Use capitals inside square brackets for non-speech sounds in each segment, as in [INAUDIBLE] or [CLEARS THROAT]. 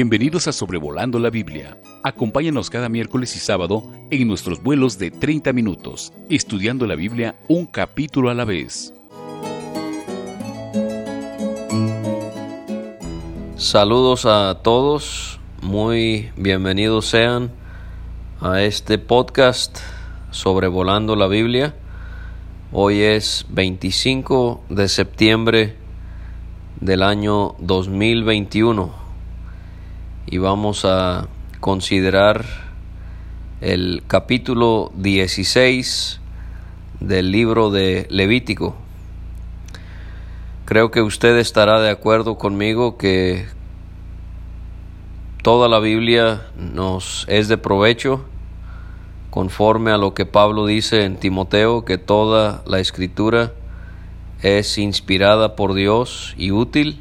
Bienvenidos a Sobrevolando la Biblia. Acompáñanos cada miércoles y sábado en nuestros vuelos de 30 minutos, estudiando la Biblia un capítulo a la vez. Saludos a todos, muy bienvenidos sean a este podcast Sobrevolando la Biblia. Hoy es 25 de septiembre del año 2021 y vamos a considerar el capítulo 16 del libro de Levítico. Creo que usted estará de acuerdo conmigo que toda la Biblia nos es de provecho conforme a lo que Pablo dice en Timoteo, que toda la escritura es inspirada por Dios y útil,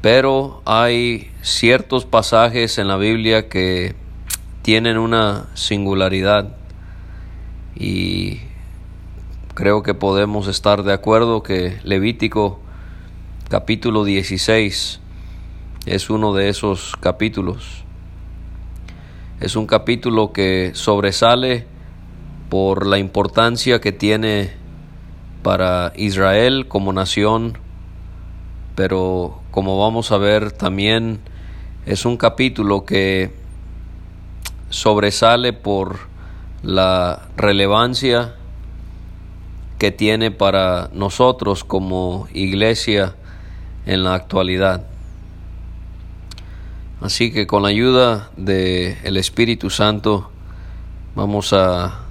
pero hay ciertos pasajes en la Biblia que tienen una singularidad y creo que podemos estar de acuerdo que Levítico capítulo 16 es uno de esos capítulos. Es un capítulo que sobresale por la importancia que tiene para Israel como nación, pero como vamos a ver también es un capítulo que sobresale por la relevancia que tiene para nosotros como iglesia en la actualidad. Así que con la ayuda del Espíritu Santo vamos a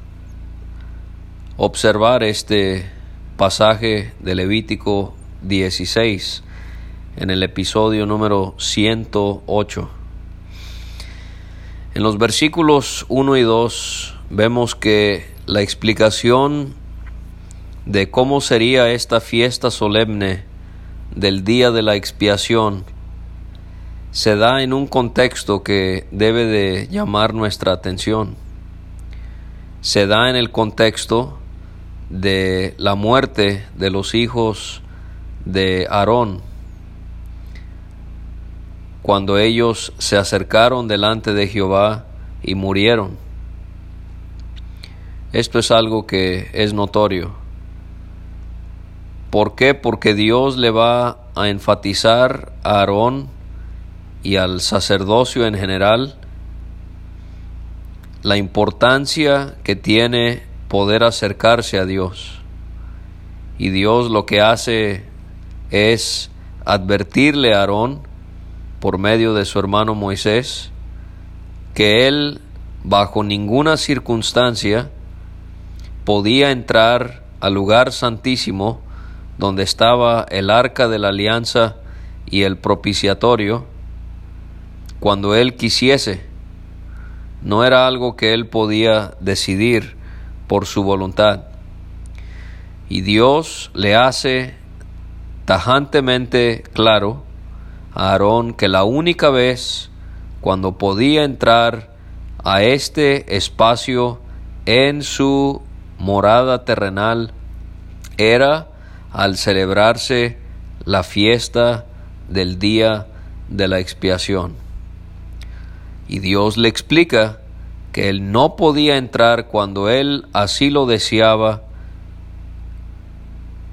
observar este pasaje de Levítico 16 en el episodio número 108. En los versículos 1 y 2 vemos que la explicación de cómo sería esta fiesta solemne del día de la expiación se da en un contexto que debe de llamar nuestra atención. Se da en el contexto de la muerte de los hijos de Aarón, cuando ellos se acercaron delante de Jehová y murieron. Esto es algo que es notorio. ¿Por qué? Porque Dios le va a enfatizar a Aarón y al sacerdocio en general la importancia que tiene poder acercarse a Dios. Y Dios lo que hace es advertirle a Aarón por medio de su hermano Moisés que él bajo ninguna circunstancia podía entrar al lugar santísimo donde estaba el arca de la alianza y el propiciatorio cuando él quisiese. No era algo que él podía decidir por su voluntad. Y Dios le hace tajantemente claro Aarón que la única vez cuando podía entrar a este espacio en su morada terrenal era al celebrarse la fiesta del día de la expiación. Y Dios le explica que él no podía entrar cuando él así lo deseaba,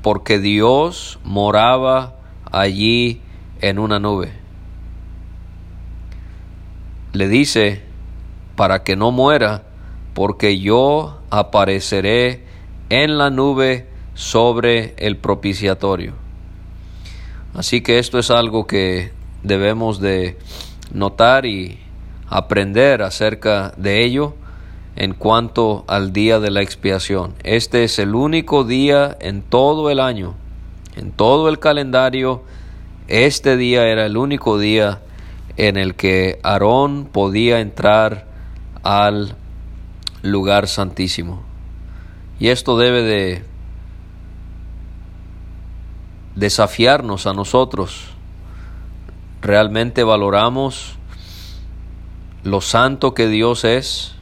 porque Dios moraba allí en una nube. Le dice, para que no muera, porque yo apareceré en la nube sobre el propiciatorio. Así que esto es algo que debemos de notar y aprender acerca de ello en cuanto al día de la expiación. Este es el único día en todo el año, en todo el calendario, este día era el único día en el que Aarón podía entrar al lugar santísimo. Y esto debe de desafiarnos a nosotros. ¿Realmente valoramos lo santo que Dios es,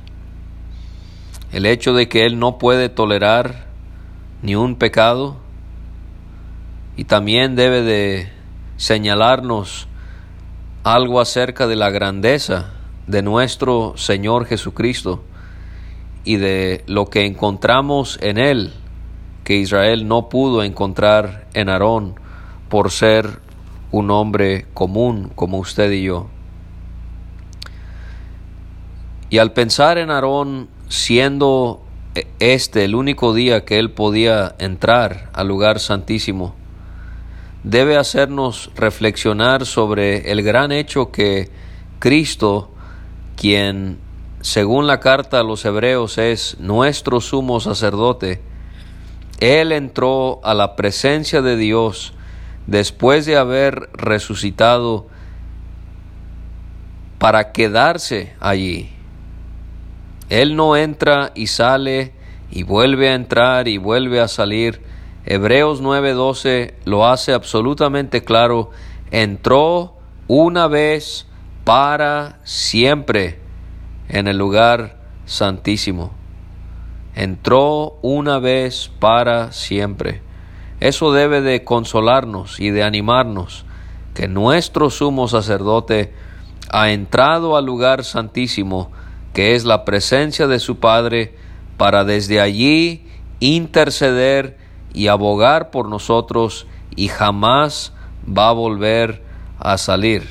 el hecho de que Él no puede tolerar ni un pecado, y también debe de señalarnos algo acerca de la grandeza de nuestro Señor Jesucristo y de lo que encontramos en Él que Israel no pudo encontrar en Aarón por ser un hombre común como usted y yo. Y al pensar en Aarón siendo este el único día que él podía entrar al lugar santísimo, debe hacernos reflexionar sobre el gran hecho que Cristo, quien según la carta a los hebreos es nuestro sumo sacerdote, él entró a la presencia de Dios después de haber resucitado para quedarse allí. Él no entra y sale y vuelve a entrar y vuelve a salir. Hebreos 9:12 lo hace absolutamente claro. Entró una vez para siempre en el lugar santísimo entró una vez para siempre. Eso debe de consolarnos y de animarnos, que nuestro sumo sacerdote ha entrado al lugar santísimo, que es la presencia de su Padre, para desde allí interceder y abogar por nosotros y jamás va a volver a salir,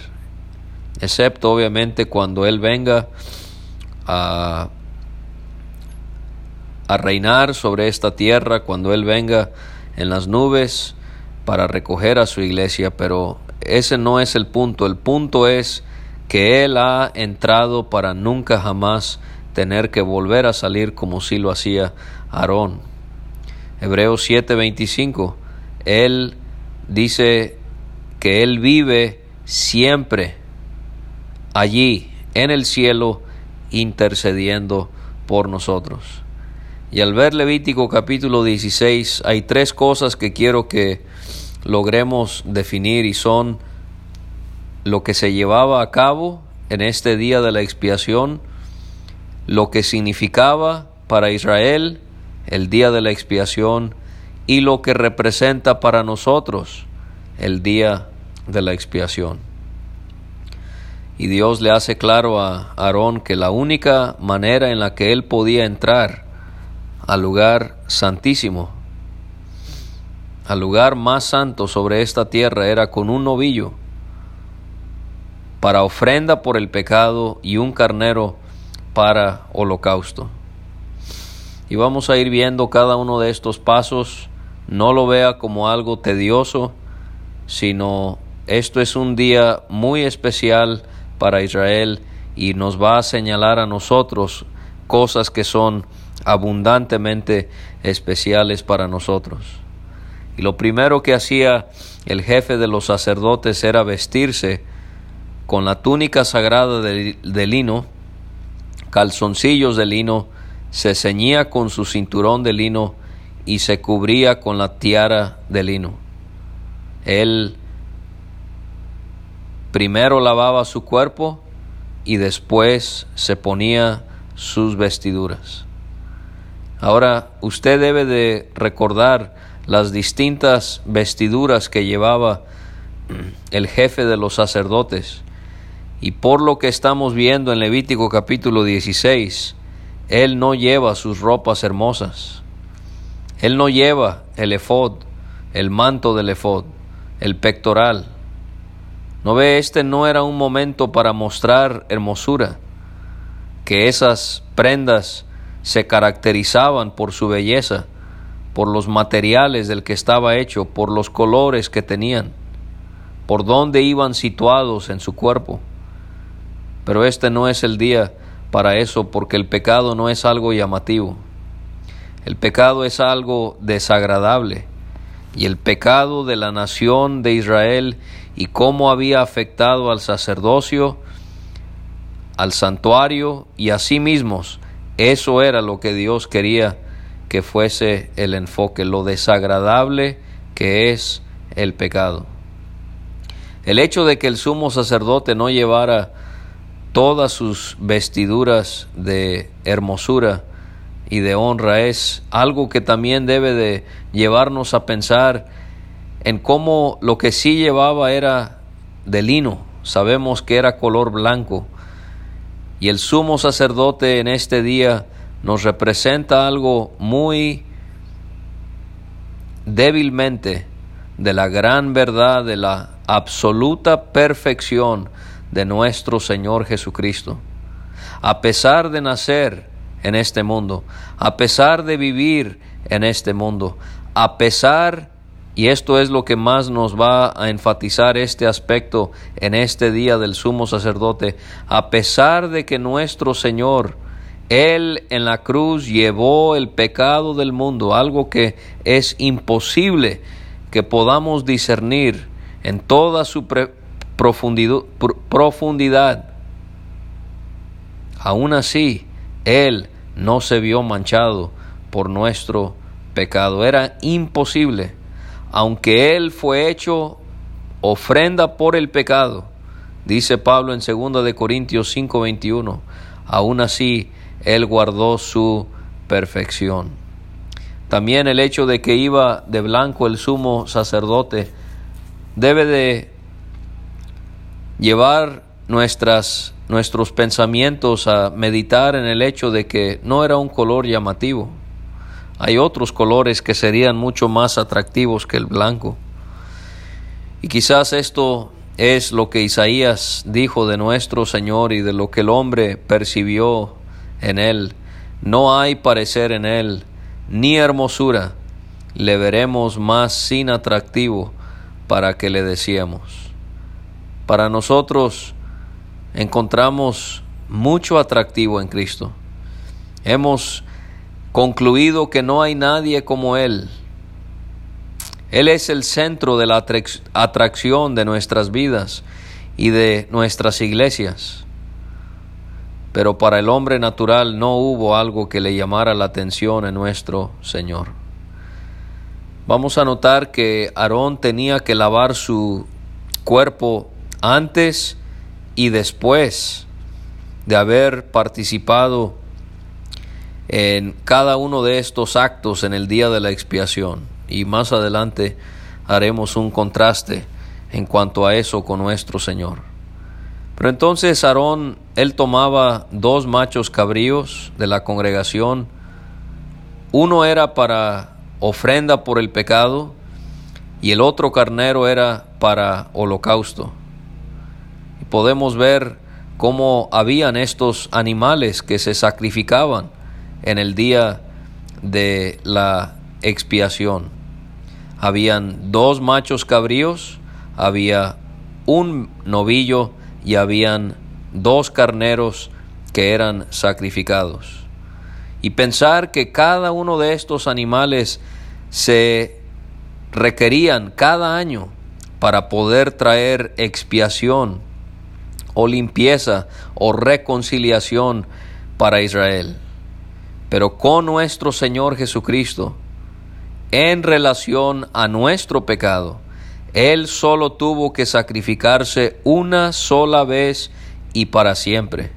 excepto obviamente cuando Él venga a a reinar sobre esta tierra cuando Él venga en las nubes para recoger a su iglesia, pero ese no es el punto. El punto es que Él ha entrado para nunca jamás tener que volver a salir como si lo hacía Aarón. Hebreos 7:25, Él dice que Él vive siempre allí en el cielo intercediendo por nosotros. Y al ver Levítico capítulo 16 hay tres cosas que quiero que logremos definir y son lo que se llevaba a cabo en este día de la expiación, lo que significaba para Israel el día de la expiación y lo que representa para nosotros el día de la expiación. Y Dios le hace claro a Aarón que la única manera en la que él podía entrar al lugar santísimo, al lugar más santo sobre esta tierra era con un novillo para ofrenda por el pecado y un carnero para holocausto. Y vamos a ir viendo cada uno de estos pasos. No lo vea como algo tedioso, sino esto es un día muy especial para Israel y nos va a señalar a nosotros cosas que son abundantemente especiales para nosotros. Y lo primero que hacía el jefe de los sacerdotes era vestirse con la túnica sagrada de, lino, calzoncillos de lino, se ceñía con su cinturón de lino y se cubría con la tiara de lino. Él primero lavaba su cuerpo y después se ponía sus vestiduras. Ahora usted debe de recordar las distintas vestiduras que llevaba [CLEARS THROAT] el jefe de los sacerdotes. Y por lo que estamos viendo en Levítico capítulo 16, él no lleva sus ropas hermosas. Él no lleva el efod, el manto del efod, el pectoral. ¿No ve? Este no era un momento para mostrar hermosura, que esas prendas se caracterizaban por su belleza, por los materiales del que estaba hecho, por los colores que tenían, por dónde iban situados en su cuerpo. Pero este no es el día para eso porque el pecado no es algo llamativo. El pecado es algo desagradable. Y el pecado de la nación de Israel y cómo había afectado al sacerdocio, al santuario y a sí mismos eso era lo que Dios quería que fuese el enfoque, lo desagradable que es el pecado. El hecho de que el sumo sacerdote no llevara todas sus vestiduras de hermosura y de honra es algo que también debe de llevarnos a pensar en cómo lo que sí llevaba era de lino, sabemos que era color blanco. Y el sumo sacerdote en este día nos representa algo muy débilmente de la gran verdad, de la absoluta perfección de nuestro Señor Jesucristo. A pesar de nacer en este mundo, a pesar de vivir en este mundo, a pesar, y esto es lo que más nos va a enfatizar este aspecto en este día del sumo sacerdote, a pesar de que nuestro Señor, Él en la cruz llevó el pecado del mundo, algo que es imposible que podamos discernir en toda su profundidad. Aún así, Él no se vio manchado por nuestro pecado. Era imposible, aunque Él fue hecho ofrenda por el pecado, dice Pablo en 2 de Corintios 5:21, aún así Él guardó su perfección. También el hecho de que iba de blanco el sumo sacerdote debe de llevar nuestras, nuestros pensamientos a meditar en el hecho de que no era un color llamativo. Hay otros colores que serían mucho más atractivos que el blanco. Y quizás esto es lo que Isaías dijo de nuestro Señor y de lo que el hombre percibió en él. No hay parecer en él ni hermosura le veremos más sin atractivo para que le decíamos. Para nosotros encontramos mucho atractivo en Cristo. Hemos concluido que no hay nadie como Él. Él es el centro de la atracción de nuestras vidas y de nuestras iglesias. Pero para el hombre natural no hubo algo que le llamara la atención en nuestro Señor. Vamos a notar que Aarón tenía que lavar su cuerpo antes y después de haber participado en cada uno de estos actos en el día de la expiación. Y más adelante haremos un contraste en cuanto a eso con nuestro Señor. Pero entonces Aarón, él tomaba dos machos cabríos de la congregación. Uno era para ofrenda por el pecado y el otro carnero era para holocausto. Podemos ver cómo habían estos animales que se sacrificaban en el día de la expiación. Habían dos machos cabríos, había un novillo y habían dos carneros que eran sacrificados. Y pensar que cada uno de estos animales se requerían cada año para poder traer expiación o limpieza o reconciliación para Israel. Pero con nuestro Señor Jesucristo, en relación a nuestro pecado, él solo tuvo que sacrificarse una sola vez y para siempre.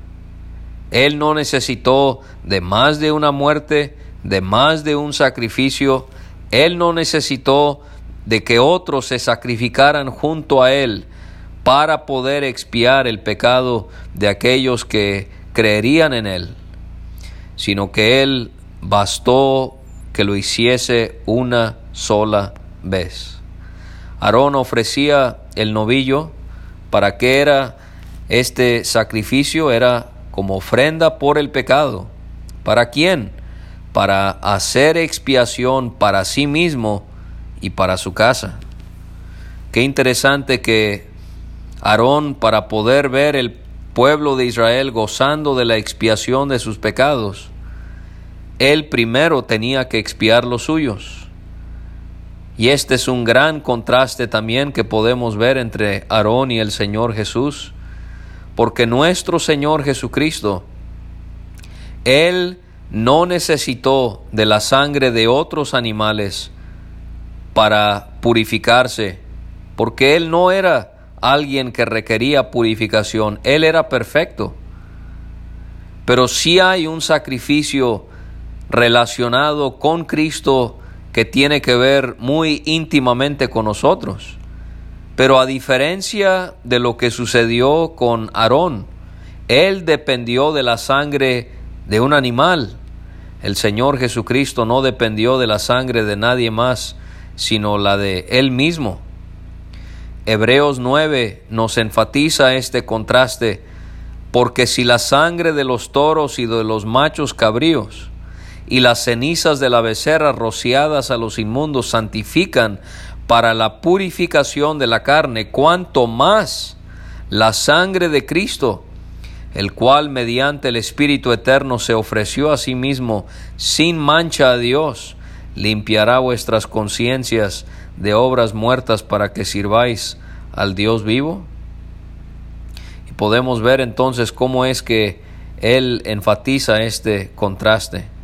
Él no necesitó de más de una muerte, de más de un sacrificio. Él no necesitó de que otros se sacrificaran junto a Él para poder expiar el pecado de aquellos que creerían en Él, sino que Él bastó que lo hiciese una sola vez. Aarón ofrecía el novillo. ¿Para qué era este sacrificio? Era como ofrenda por el pecado. ¿Para quién? Para hacer expiación para sí mismo y para su casa. Qué interesante que Aarón, para poder ver el pueblo de Israel gozando de la expiación de sus pecados, él primero tenía que expiar los suyos. Y este es un gran contraste también que podemos ver entre Aarón y el Señor Jesús, porque nuestro Señor Jesucristo, Él no necesitó de la sangre de otros animales para purificarse, porque Él no era alguien que requería purificación, Él era perfecto. Pero sí hay un sacrificio relacionado con Cristo que tiene que ver muy íntimamente con nosotros. Pero a diferencia de lo que sucedió con Aarón, él dependió de la sangre de un animal. El Señor Jesucristo no dependió de la sangre de nadie más, sino la de Él mismo. Hebreos 9 nos enfatiza este contraste, porque si la sangre de los toros y de los machos cabríos y las cenizas de la becerra rociadas a los inmundos santifican para la purificación de la carne, cuanto más la sangre de Cristo, el cual mediante el Espíritu Eterno se ofreció a sí mismo sin mancha a Dios, limpiará vuestras conciencias de obras muertas para que sirváis al Dios vivo. Y podemos ver entonces cómo es que Él enfatiza este contraste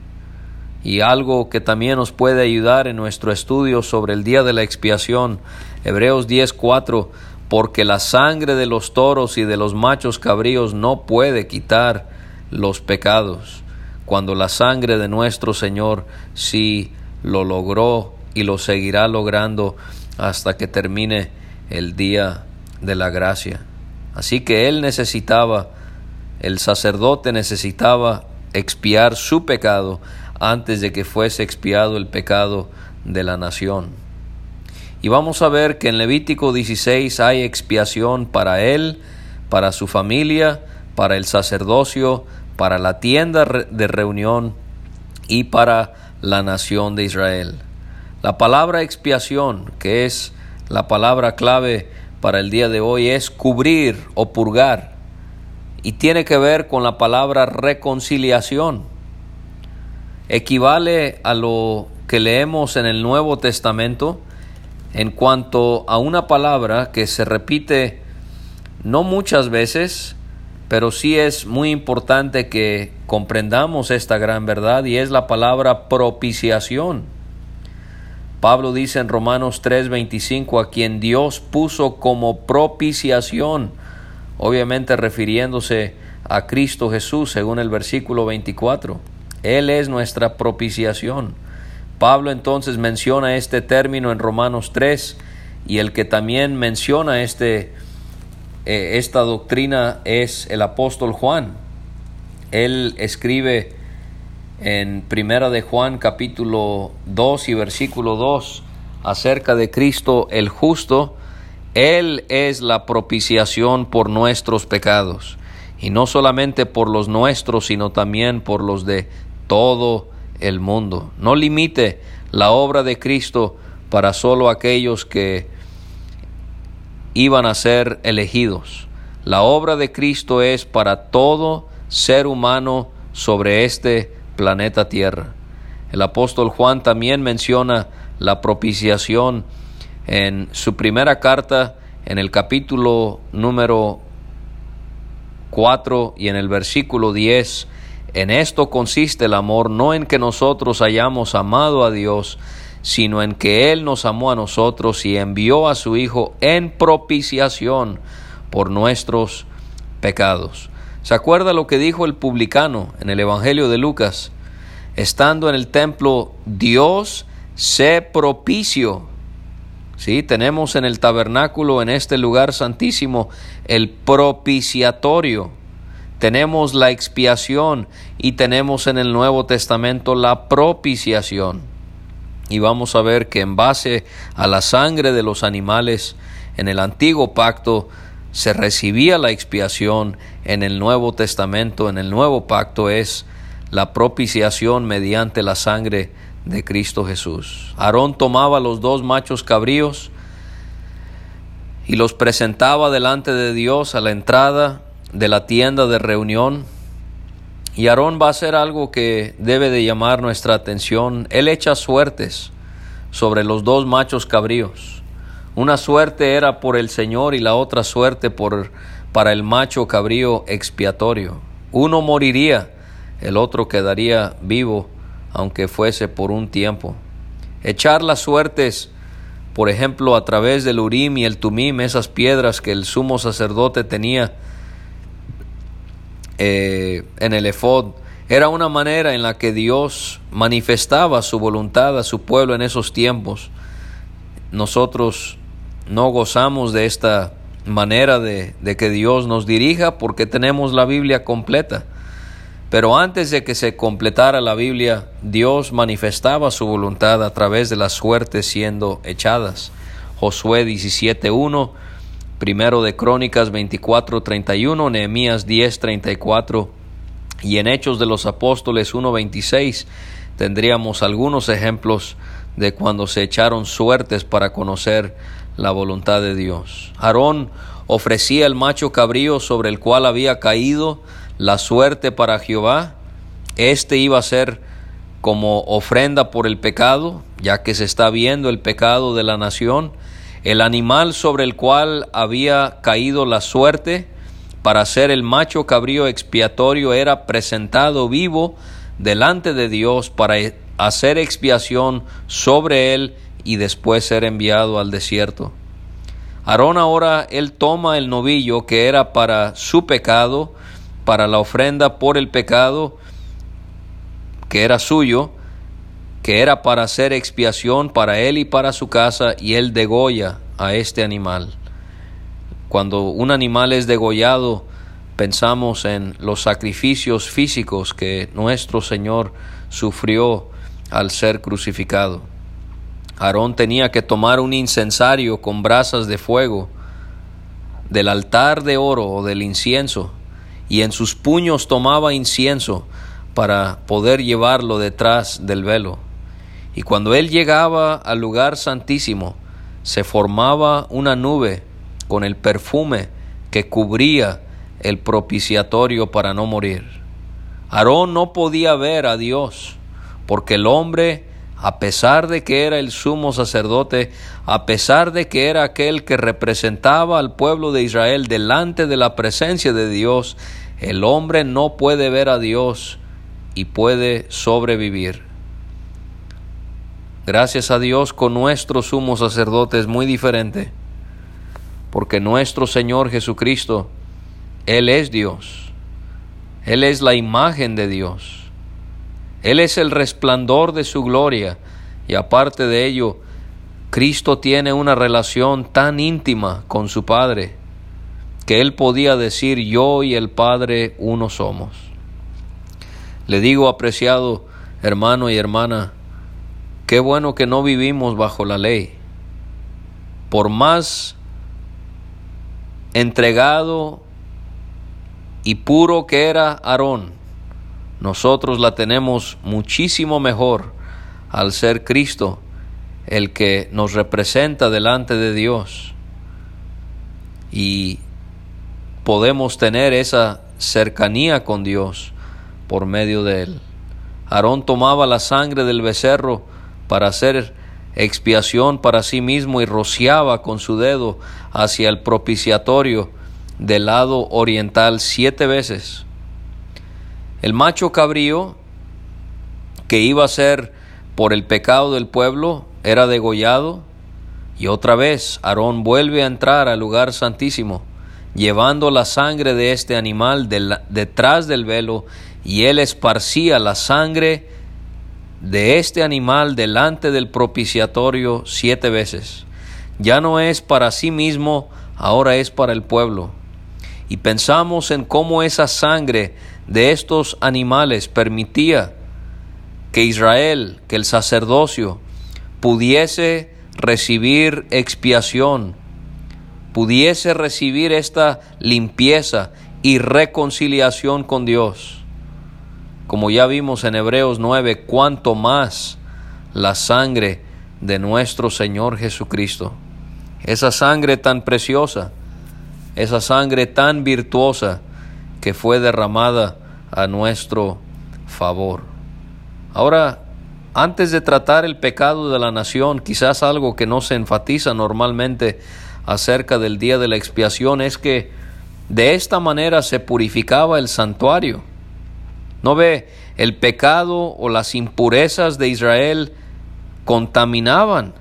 y algo que también nos puede ayudar en nuestro estudio sobre el día de la expiación. Hebreos 10:4 porque la sangre de los toros y de los machos cabríos no puede quitar los pecados, cuando la sangre de nuestro Señor sí lo logró y lo seguirá logrando hasta que termine el día de la gracia. Así que él necesitaba, el sacerdote necesitaba expiar su pecado antes de que fuese expiado el pecado de la nación. Y vamos a ver que en Levítico 16 hay expiación para él, para su familia, para el sacerdocio, para la tienda de reunión y para la nación de Israel. La palabra expiación, que es la palabra clave para el día de hoy, es cubrir o purgar y tiene que ver con la palabra reconciliación equivale a lo que leemos en el Nuevo Testamento en cuanto a una palabra que se repite no muchas veces, pero sí es muy importante que comprendamos esta gran verdad y es la palabra propiciación. Pablo dice en Romanos 3:25 a quien Dios puso como propiciación, obviamente refiriéndose a Cristo Jesús según el versículo 24. Él es nuestra propiciación. Pablo entonces menciona este término en Romanos 3 y el que también menciona este, eh, esta doctrina es el apóstol Juan. Él escribe en Primera de Juan capítulo 2 y versículo 2 acerca de Cristo el justo, Él es la propiciación por nuestros pecados, y no solamente por los nuestros, sino también por los de todo el mundo. No limite la obra de Cristo para solo aquellos que iban a ser elegidos. La obra de Cristo es para todo ser humano sobre este planeta Tierra. El apóstol Juan también menciona la propiciación en su primera carta, en el capítulo número 4 y en el versículo 10 en esto consiste el amor, no en que nosotros hayamos amado a Dios, sino en que Él nos amó a nosotros y envió a su Hijo en propiciación por nuestros pecados. ¿Se acuerda lo que dijo el publicano en el Evangelio de Lucas? Estando en el templo, Dios se propicio. Sí, tenemos en el tabernáculo, en este lugar santísimo, el propiciatorio tenemos la expiación y tenemos en el Nuevo Testamento la propiciación. Y vamos a ver que en base a la sangre de los animales en el antiguo pacto se recibía la expiación, en el Nuevo Testamento, en el nuevo pacto es la propiciación mediante la sangre de Cristo Jesús. Aarón tomaba los dos machos cabríos y los presentaba delante de Dios a la entrada de la tienda de reunión. Y Aarón va a hacer algo que debe de llamar nuestra atención. Él echa suertes sobre los dos machos cabríos. Una suerte era por el Señor y la otra suerte por, para el macho cabrío expiatorio. Uno moriría, el otro quedaría vivo, aunque fuese por un tiempo. Echar las suertes, por ejemplo, a través del Urim y el Tumim, esas piedras que el sumo sacerdote tenía, eh, en el efod era una manera en la que Dios manifestaba su voluntad a su pueblo en esos tiempos. Nosotros no gozamos de esta manera de, que Dios nos dirija porque tenemos la Biblia completa. Pero antes de que se completara la Biblia, Dios manifestaba su voluntad a través de las suertes siendo echadas. Josué 17.1, primero de Crónicas 24.31, Nehemías 10.34 y en Hechos de los Apóstoles 1.26 tendríamos algunos ejemplos de cuando se echaron suertes para conocer la voluntad de Dios. Aarón ofrecía el macho cabrío sobre el cual había caído la suerte para Jehová. Este iba a ser como ofrenda por el pecado, ya que se está viendo el pecado de la nación. El animal sobre el cual había caído la suerte para ser el macho cabrío expiatorio era presentado vivo delante de Dios para hacer expiación sobre él y después ser enviado al desierto. Aarón ahora él toma el novillo que era para su pecado para la ofrenda por el pecado que era suyo, que era para hacer expiación para él y para su casa, y él degolla a este animal. Cuando un animal es degollado, pensamos en los sacrificios físicos que nuestro Señor sufrió al ser crucificado. Aarón tenía que tomar un incensario con brasas de fuego del altar de oro o del incienso y en sus puños tomaba incienso para poder llevarlo detrás del velo. Y cuando él llegaba al lugar santísimo, se formaba una nube con el perfume que cubría el propiciatorio para no morir. Aarón no podía ver a Dios, porque el hombre, a pesar de que era el sumo sacerdote, a pesar de que era aquel que representaba al pueblo de Israel delante de la presencia de Dios, el hombre no puede ver a Dios y puede sobrevivir. Gracias a Dios con nuestro sumo sacerdote es muy diferente, porque nuestro Señor Jesucristo, Él es Dios, Él es la imagen de Dios, Él es el resplandor de su gloria y aparte de ello, Cristo tiene una relación tan íntima con su Padre que él podía decir yo y el Padre uno somos. Le digo, apreciado hermano y hermana, qué bueno que no vivimos bajo la ley. Por más entregado y puro que era Aarón, nosotros la tenemos muchísimo mejor al ser Cristo el que nos representa delante de Dios. Y podemos tener esa cercanía con Dios por medio de él. Aarón tomaba la sangre del becerro para hacer expiación para sí mismo y rociaba con su dedo hacia el propiciatorio del lado oriental siete veces. El macho cabrío que iba a ser por el pecado del pueblo era degollado y otra vez Aarón vuelve a entrar al lugar santísimo llevando la sangre de este animal detrás del velo, y él esparcía la sangre de este animal delante del propiciatorio siete veces. Ya no es para sí mismo, ahora es para el pueblo. Y pensamos en cómo esa sangre de estos animales permitía que Israel, que el sacerdocio, pudiese recibir expiación pudiese recibir esta limpieza y reconciliación con Dios. Como ya vimos en Hebreos 9, cuanto más la sangre de nuestro Señor Jesucristo. Esa sangre tan preciosa, esa sangre tan virtuosa que fue derramada a nuestro favor. Ahora, antes de tratar el pecado de la nación, quizás algo que no se enfatiza normalmente acerca del día de la expiación es que de esta manera se purificaba el santuario. ¿No ve? El pecado o las impurezas de Israel contaminaban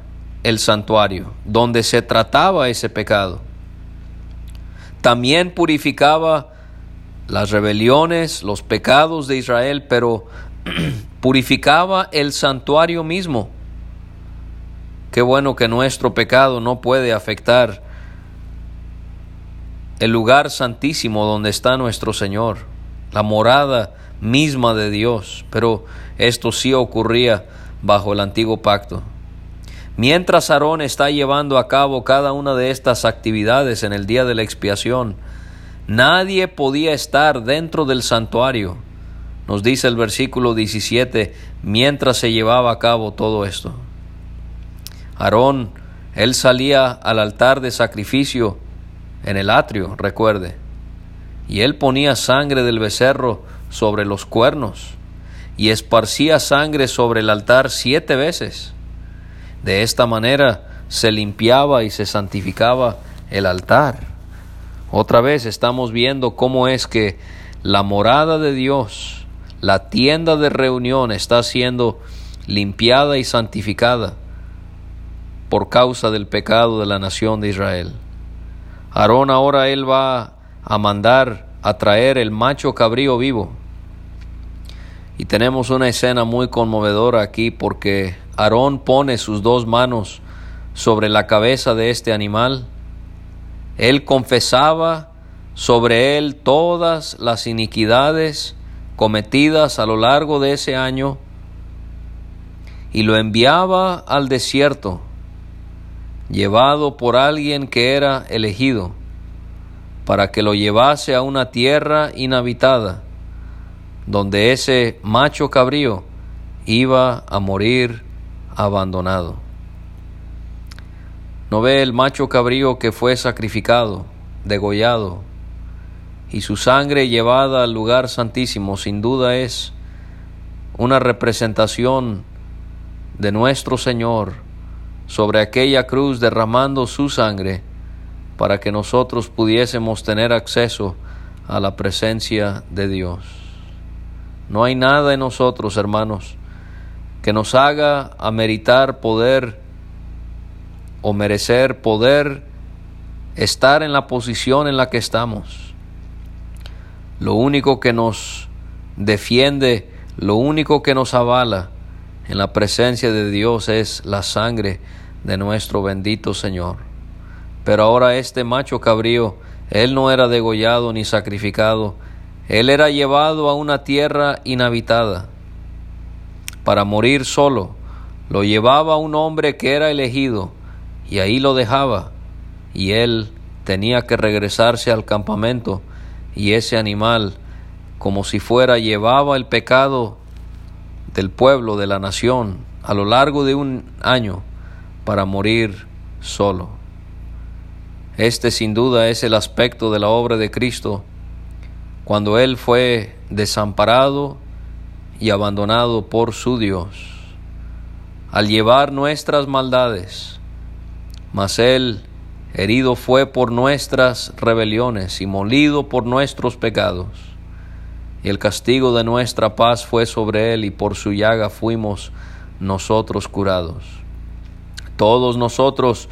el santuario donde se trataba ese pecado. También purificaba las rebeliones, los pecados de Israel, pero [CLEARS THROAT] purificaba el santuario mismo Qué bueno que nuestro pecado no puede afectar el lugar santísimo donde está nuestro Señor, la morada misma de Dios, pero esto sí ocurría bajo el antiguo pacto. Mientras Aarón está llevando a cabo cada una de estas actividades en el día de la expiación, nadie podía estar dentro del santuario. Nos dice el versículo 17, mientras se llevaba a cabo todo esto. Aarón, él salía al altar de sacrificio en el atrio, recuerde, y él ponía sangre del becerro sobre los cuernos y esparcía sangre sobre el altar siete veces. De esta manera se limpiaba y se santificaba el altar. Otra vez estamos viendo cómo es que la morada de Dios, la tienda de reunión está siendo limpiada y santificada por causa del pecado de la nación de Israel. Aarón ahora él va a mandar a traer el macho cabrío vivo. Y tenemos una escena muy conmovedora aquí porque Aarón pone sus dos manos sobre la cabeza de este animal. Él confesaba sobre él todas las iniquidades cometidas a lo largo de ese año y lo enviaba al desierto, llevado por alguien que era elegido para que lo llevase a una tierra inhabitada, donde ese macho cabrío iba a morir abandonado. No ve el macho cabrío que fue sacrificado, degollado, y su sangre llevada al lugar santísimo, sin duda es una representación de nuestro Señor sobre aquella cruz derramando su sangre para que nosotros pudiésemos tener acceso a la presencia de Dios. No hay nada en nosotros, hermanos, que nos haga ameritar poder o merecer poder estar en la posición en la que estamos. Lo único que nos defiende, lo único que nos avala en la presencia de Dios es la sangre de nuestro bendito Señor. Pero ahora este macho cabrío, él no era degollado ni sacrificado, él era llevado a una tierra inhabitada para morir solo. Lo llevaba un hombre que era elegido y ahí lo dejaba y él tenía que regresarse al campamento y ese animal como si fuera llevaba el pecado del pueblo, de la nación, a lo largo de un año para morir solo. Este sin duda es el aspecto de la obra de Cristo cuando Él fue desamparado y abandonado por su Dios, al llevar nuestras maldades, mas Él herido fue por nuestras rebeliones y molido por nuestros pecados, y el castigo de nuestra paz fue sobre Él, y por su llaga fuimos nosotros curados. Todos nosotros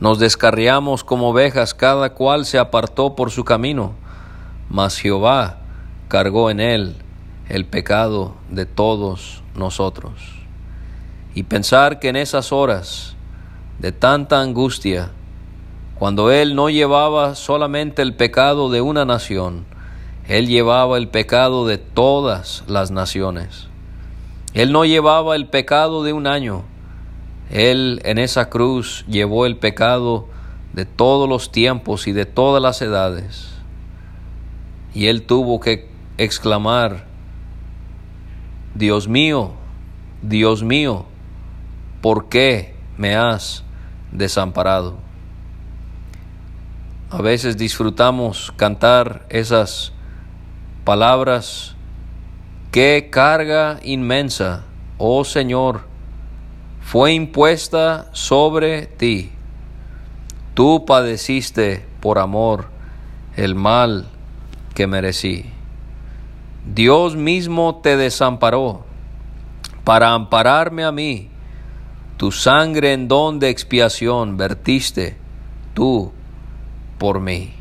nos descarriamos como ovejas, cada cual se apartó por su camino, mas Jehová cargó en él el pecado de todos nosotros. Y pensar que en esas horas de tanta angustia, cuando Él no llevaba solamente el pecado de una nación, Él llevaba el pecado de todas las naciones. Él no llevaba el pecado de un año, él en esa cruz llevó el pecado de todos los tiempos y de todas las edades. Y él tuvo que exclamar, Dios mío, Dios mío, ¿por qué me has desamparado? A veces disfrutamos cantar esas palabras, qué carga inmensa, oh Señor, fue impuesta sobre ti. Tú padeciste por amor el mal que merecí. Dios mismo te desamparó para ampararme a mí. Tu sangre en don de expiación vertiste tú por mí.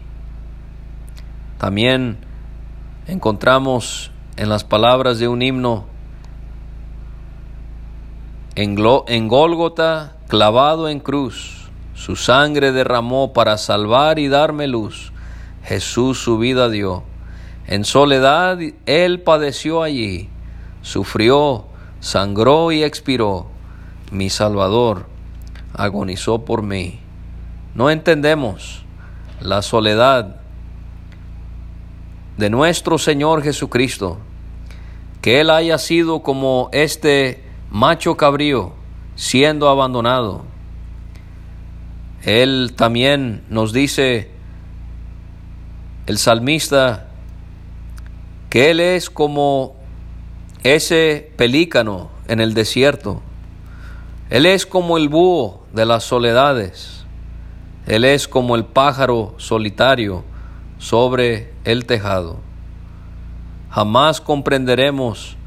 También encontramos en las palabras de un himno En, en Gólgota, clavado en cruz, su sangre derramó para salvar y darme luz. Jesús su vida dio. En soledad él padeció allí, sufrió, sangró y expiró. Mi Salvador agonizó por mí. No entendemos la soledad de nuestro Señor Jesucristo, que Él haya sido como este macho cabrío siendo abandonado. Él también nos dice, el salmista, que Él es como ese pelícano en el desierto. Él es como el búho de las soledades. Él es como el pájaro solitario sobre el tejado. Jamás comprenderemos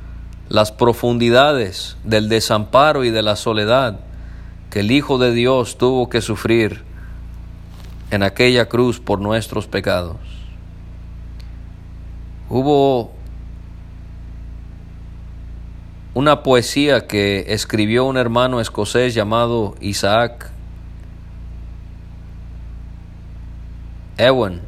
las profundidades del desamparo y de la soledad que el Hijo de Dios tuvo que sufrir en aquella cruz por nuestros pecados. Hubo una poesía que escribió un hermano escocés llamado Isaac Ewan,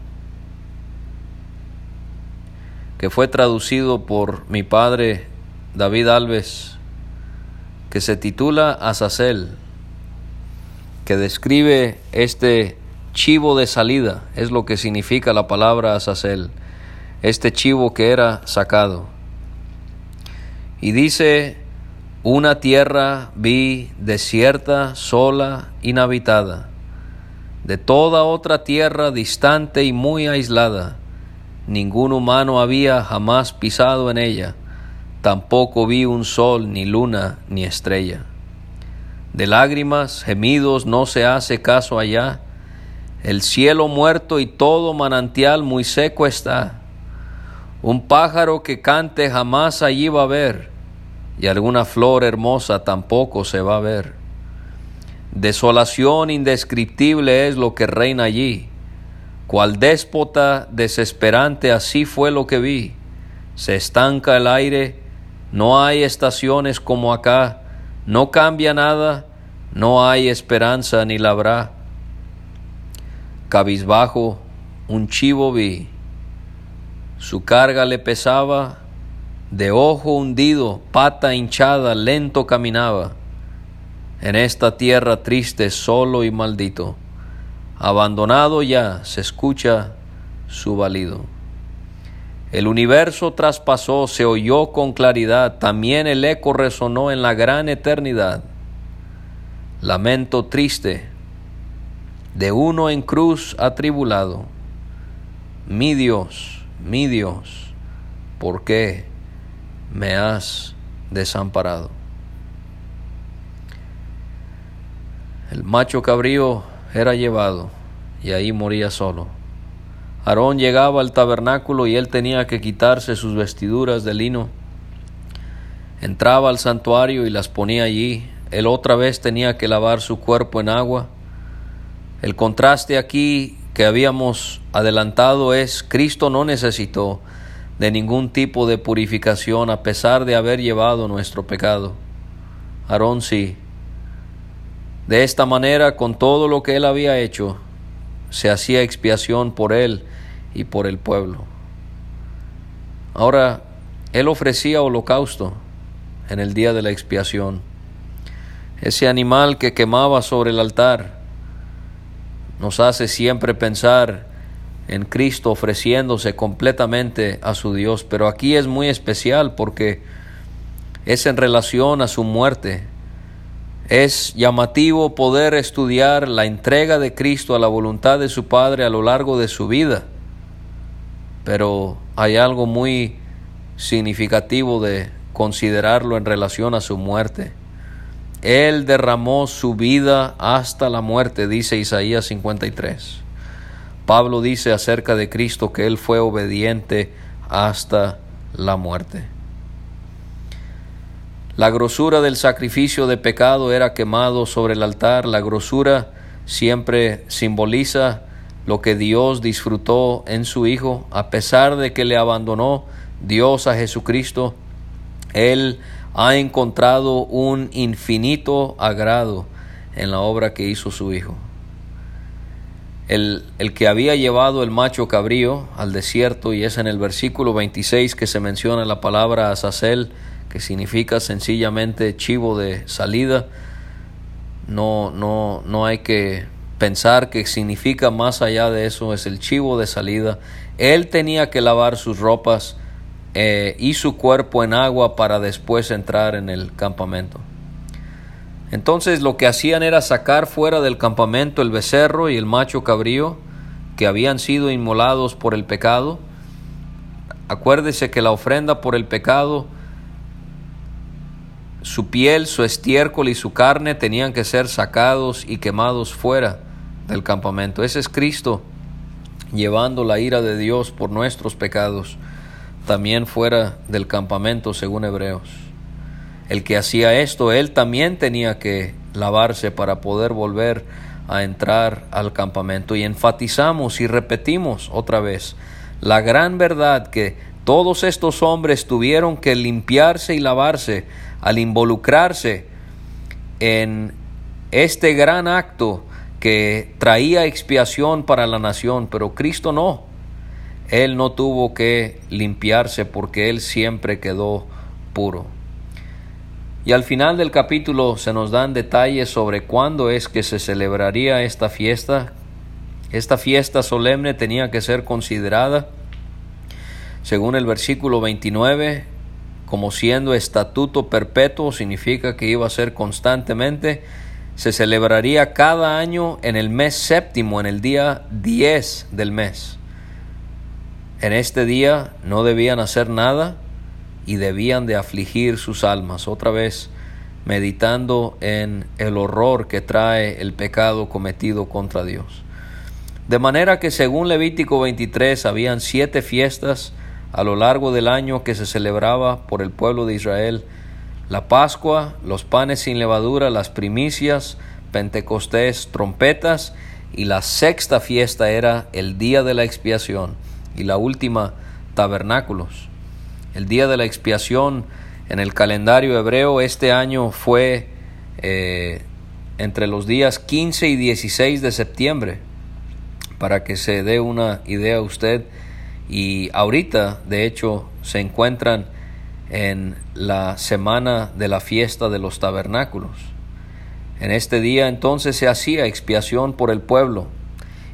que fue traducido por mi padre David Alves, que se titula Azazel, que describe este chivo de salida, es lo que significa la palabra Azazel, este chivo que era sacado. Y dice, una tierra vi desierta, sola, inhabitada, de toda otra tierra distante y muy aislada Ningún humano había jamás pisado en ella, tampoco vi un sol, ni luna, ni estrella. De lágrimas, gemidos, no se hace caso allá, el cielo muerto y todo manantial muy seco está. Un pájaro que cante jamás allí va a ver, y alguna flor hermosa tampoco se va a ver. Desolación indescriptible es lo que reina allí cual déspota desesperante así fue lo que vi. Se estanca el aire, no hay estaciones como acá, no cambia nada, no hay esperanza ni la habrá. Cabizbajo, un chivo vi, su carga le pesaba, de ojo hundido, pata hinchada, lento caminaba, en esta tierra triste, solo y maldito. Abandonado ya se escucha su valido. El universo traspasó, se oyó con claridad, también el eco resonó en la gran eternidad. Lamento triste de uno en cruz atribulado. Mi Dios, mi Dios, ¿por qué me has desamparado? El macho cabrío era llevado y ahí moría solo. Aarón llegaba al tabernáculo y él tenía que quitarse sus vestiduras de lino. Entraba al santuario y las ponía allí. Él otra vez tenía que lavar su cuerpo en agua. El contraste aquí que habíamos adelantado es Cristo no necesitó de ningún tipo de purificación a pesar de haber llevado nuestro pecado. Aarón sí, de esta manera, con todo lo que él había hecho, se hacía expiación por él y por el pueblo. Ahora, él ofrecía holocausto en el día de la expiación. Ese animal que quemaba sobre el altar nos hace siempre pensar en Cristo ofreciéndose completamente a su Dios, pero aquí es muy especial porque es en relación a su muerte. Es llamativo poder estudiar la entrega de Cristo a la voluntad de su Padre a lo largo de su vida, pero hay algo muy significativo de considerarlo en relación a su muerte. Él derramó su vida hasta la muerte, dice Isaías 53. Pablo dice acerca de Cristo que Él fue obediente hasta la muerte. La grosura del sacrificio de pecado era quemado sobre el altar. La grosura siempre simboliza lo que Dios disfrutó en su Hijo. A pesar de que le abandonó Dios a Jesucristo, Él ha encontrado un infinito agrado en la obra que hizo su Hijo. El, el, que había llevado el macho cabrío al desierto, y es en el versículo 26 que se menciona la palabra Azazel, que significa sencillamente chivo de salida, no, no, no hay que pensar que significa más allá de eso, es el chivo de salida. Él tenía que lavar sus ropas eh, y su cuerpo en agua para después entrar en el campamento. Entonces lo que hacían era sacar fuera del campamento el becerro y el macho cabrío que habían sido inmolados por el pecado. Acuérdese que la ofrenda por el pecado su piel, su estiércol y su carne tenían que ser sacados y quemados fuera del campamento. Ese es Cristo llevando la ira de Dios por nuestros pecados, también fuera del campamento, según Hebreos. El que hacía esto, él también tenía que lavarse para poder volver a entrar al campamento. Y enfatizamos y repetimos otra vez la gran verdad que todos estos hombres tuvieron que limpiarse y lavarse al involucrarse en este gran acto que traía expiación para la nación, pero Cristo no. Él no tuvo que limpiarse porque Él siempre quedó puro. Y al final del capítulo se nos dan detalles sobre cuándo es que se celebraría esta fiesta. Esta fiesta solemne tenía que ser considerada, según el versículo 29, como siendo estatuto perpetuo, significa que iba a ser constantemente, se celebraría cada año en el mes séptimo, en el día 10 del mes. En este día no debían hacer nada y debían de afligir sus almas, otra vez meditando en el horror que trae el pecado cometido contra Dios. De manera que según Levítico 23 habían siete fiestas a lo largo del año que se celebraba por el pueblo de Israel, la Pascua, los panes sin levadura, las primicias, Pentecostés, trompetas, y la sexta fiesta era el día de la expiación, y la última, tabernáculos. El día de la expiación en el calendario hebreo este año fue eh, entre los días 15 y 16 de septiembre, para que se dé una idea usted y ahorita de hecho se encuentran en la semana de la fiesta de los tabernáculos. En este día entonces se hacía expiación por el pueblo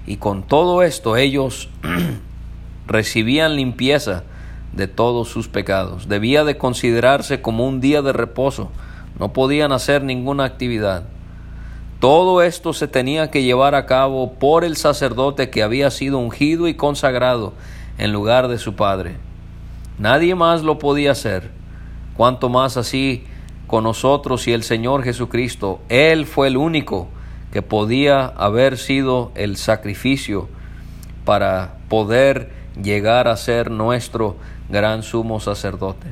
y con todo esto ellos [CLEARS THROAT] recibían limpieza de todos sus pecados. Debía de considerarse como un día de reposo. No podían hacer ninguna actividad. Todo esto se tenía que llevar a cabo por el sacerdote que había sido ungido y consagrado en lugar de su Padre. Nadie más lo podía hacer, cuanto más así con nosotros y el Señor Jesucristo. Él fue el único que podía haber sido el sacrificio para poder llegar a ser nuestro gran sumo sacerdote.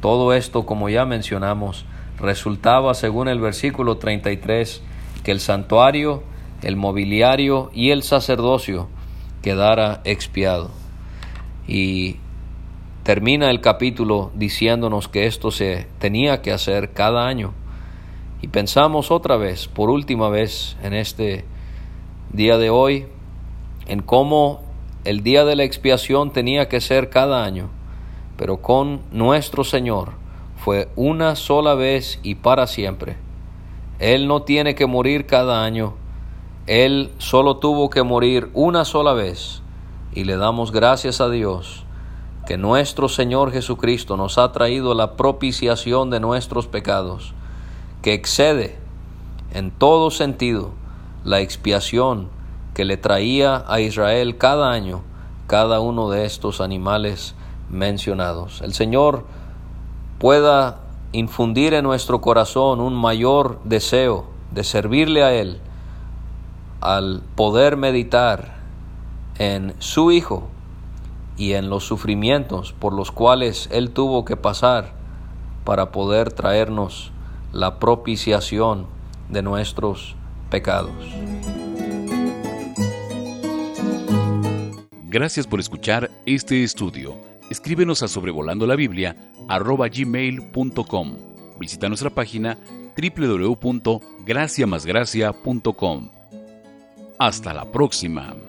Todo esto, como ya mencionamos, resultaba, según el versículo 33, que el santuario, el mobiliario y el sacerdocio quedara expiado. Y termina el capítulo diciéndonos que esto se tenía que hacer cada año. Y pensamos otra vez, por última vez en este día de hoy, en cómo el día de la expiación tenía que ser cada año, pero con nuestro Señor fue una sola vez y para siempre. Él no tiene que morir cada año, Él solo tuvo que morir una sola vez y le damos gracias a Dios que nuestro Señor Jesucristo nos ha traído la propiciación de nuestros pecados, que excede en todo sentido la expiación que le traía a Israel cada año cada uno de estos animales mencionados. El Señor pueda infundir en nuestro corazón un mayor deseo de servirle a Él al poder meditar en su Hijo y en los sufrimientos por los cuales Él tuvo que pasar para poder traernos la propiciación de nuestros pecados. Gracias por escuchar este estudio. Escríbenos a sobrevolando la Biblia gmail.com. Visita nuestra página www.graciamasgracia.com. Hasta la próxima.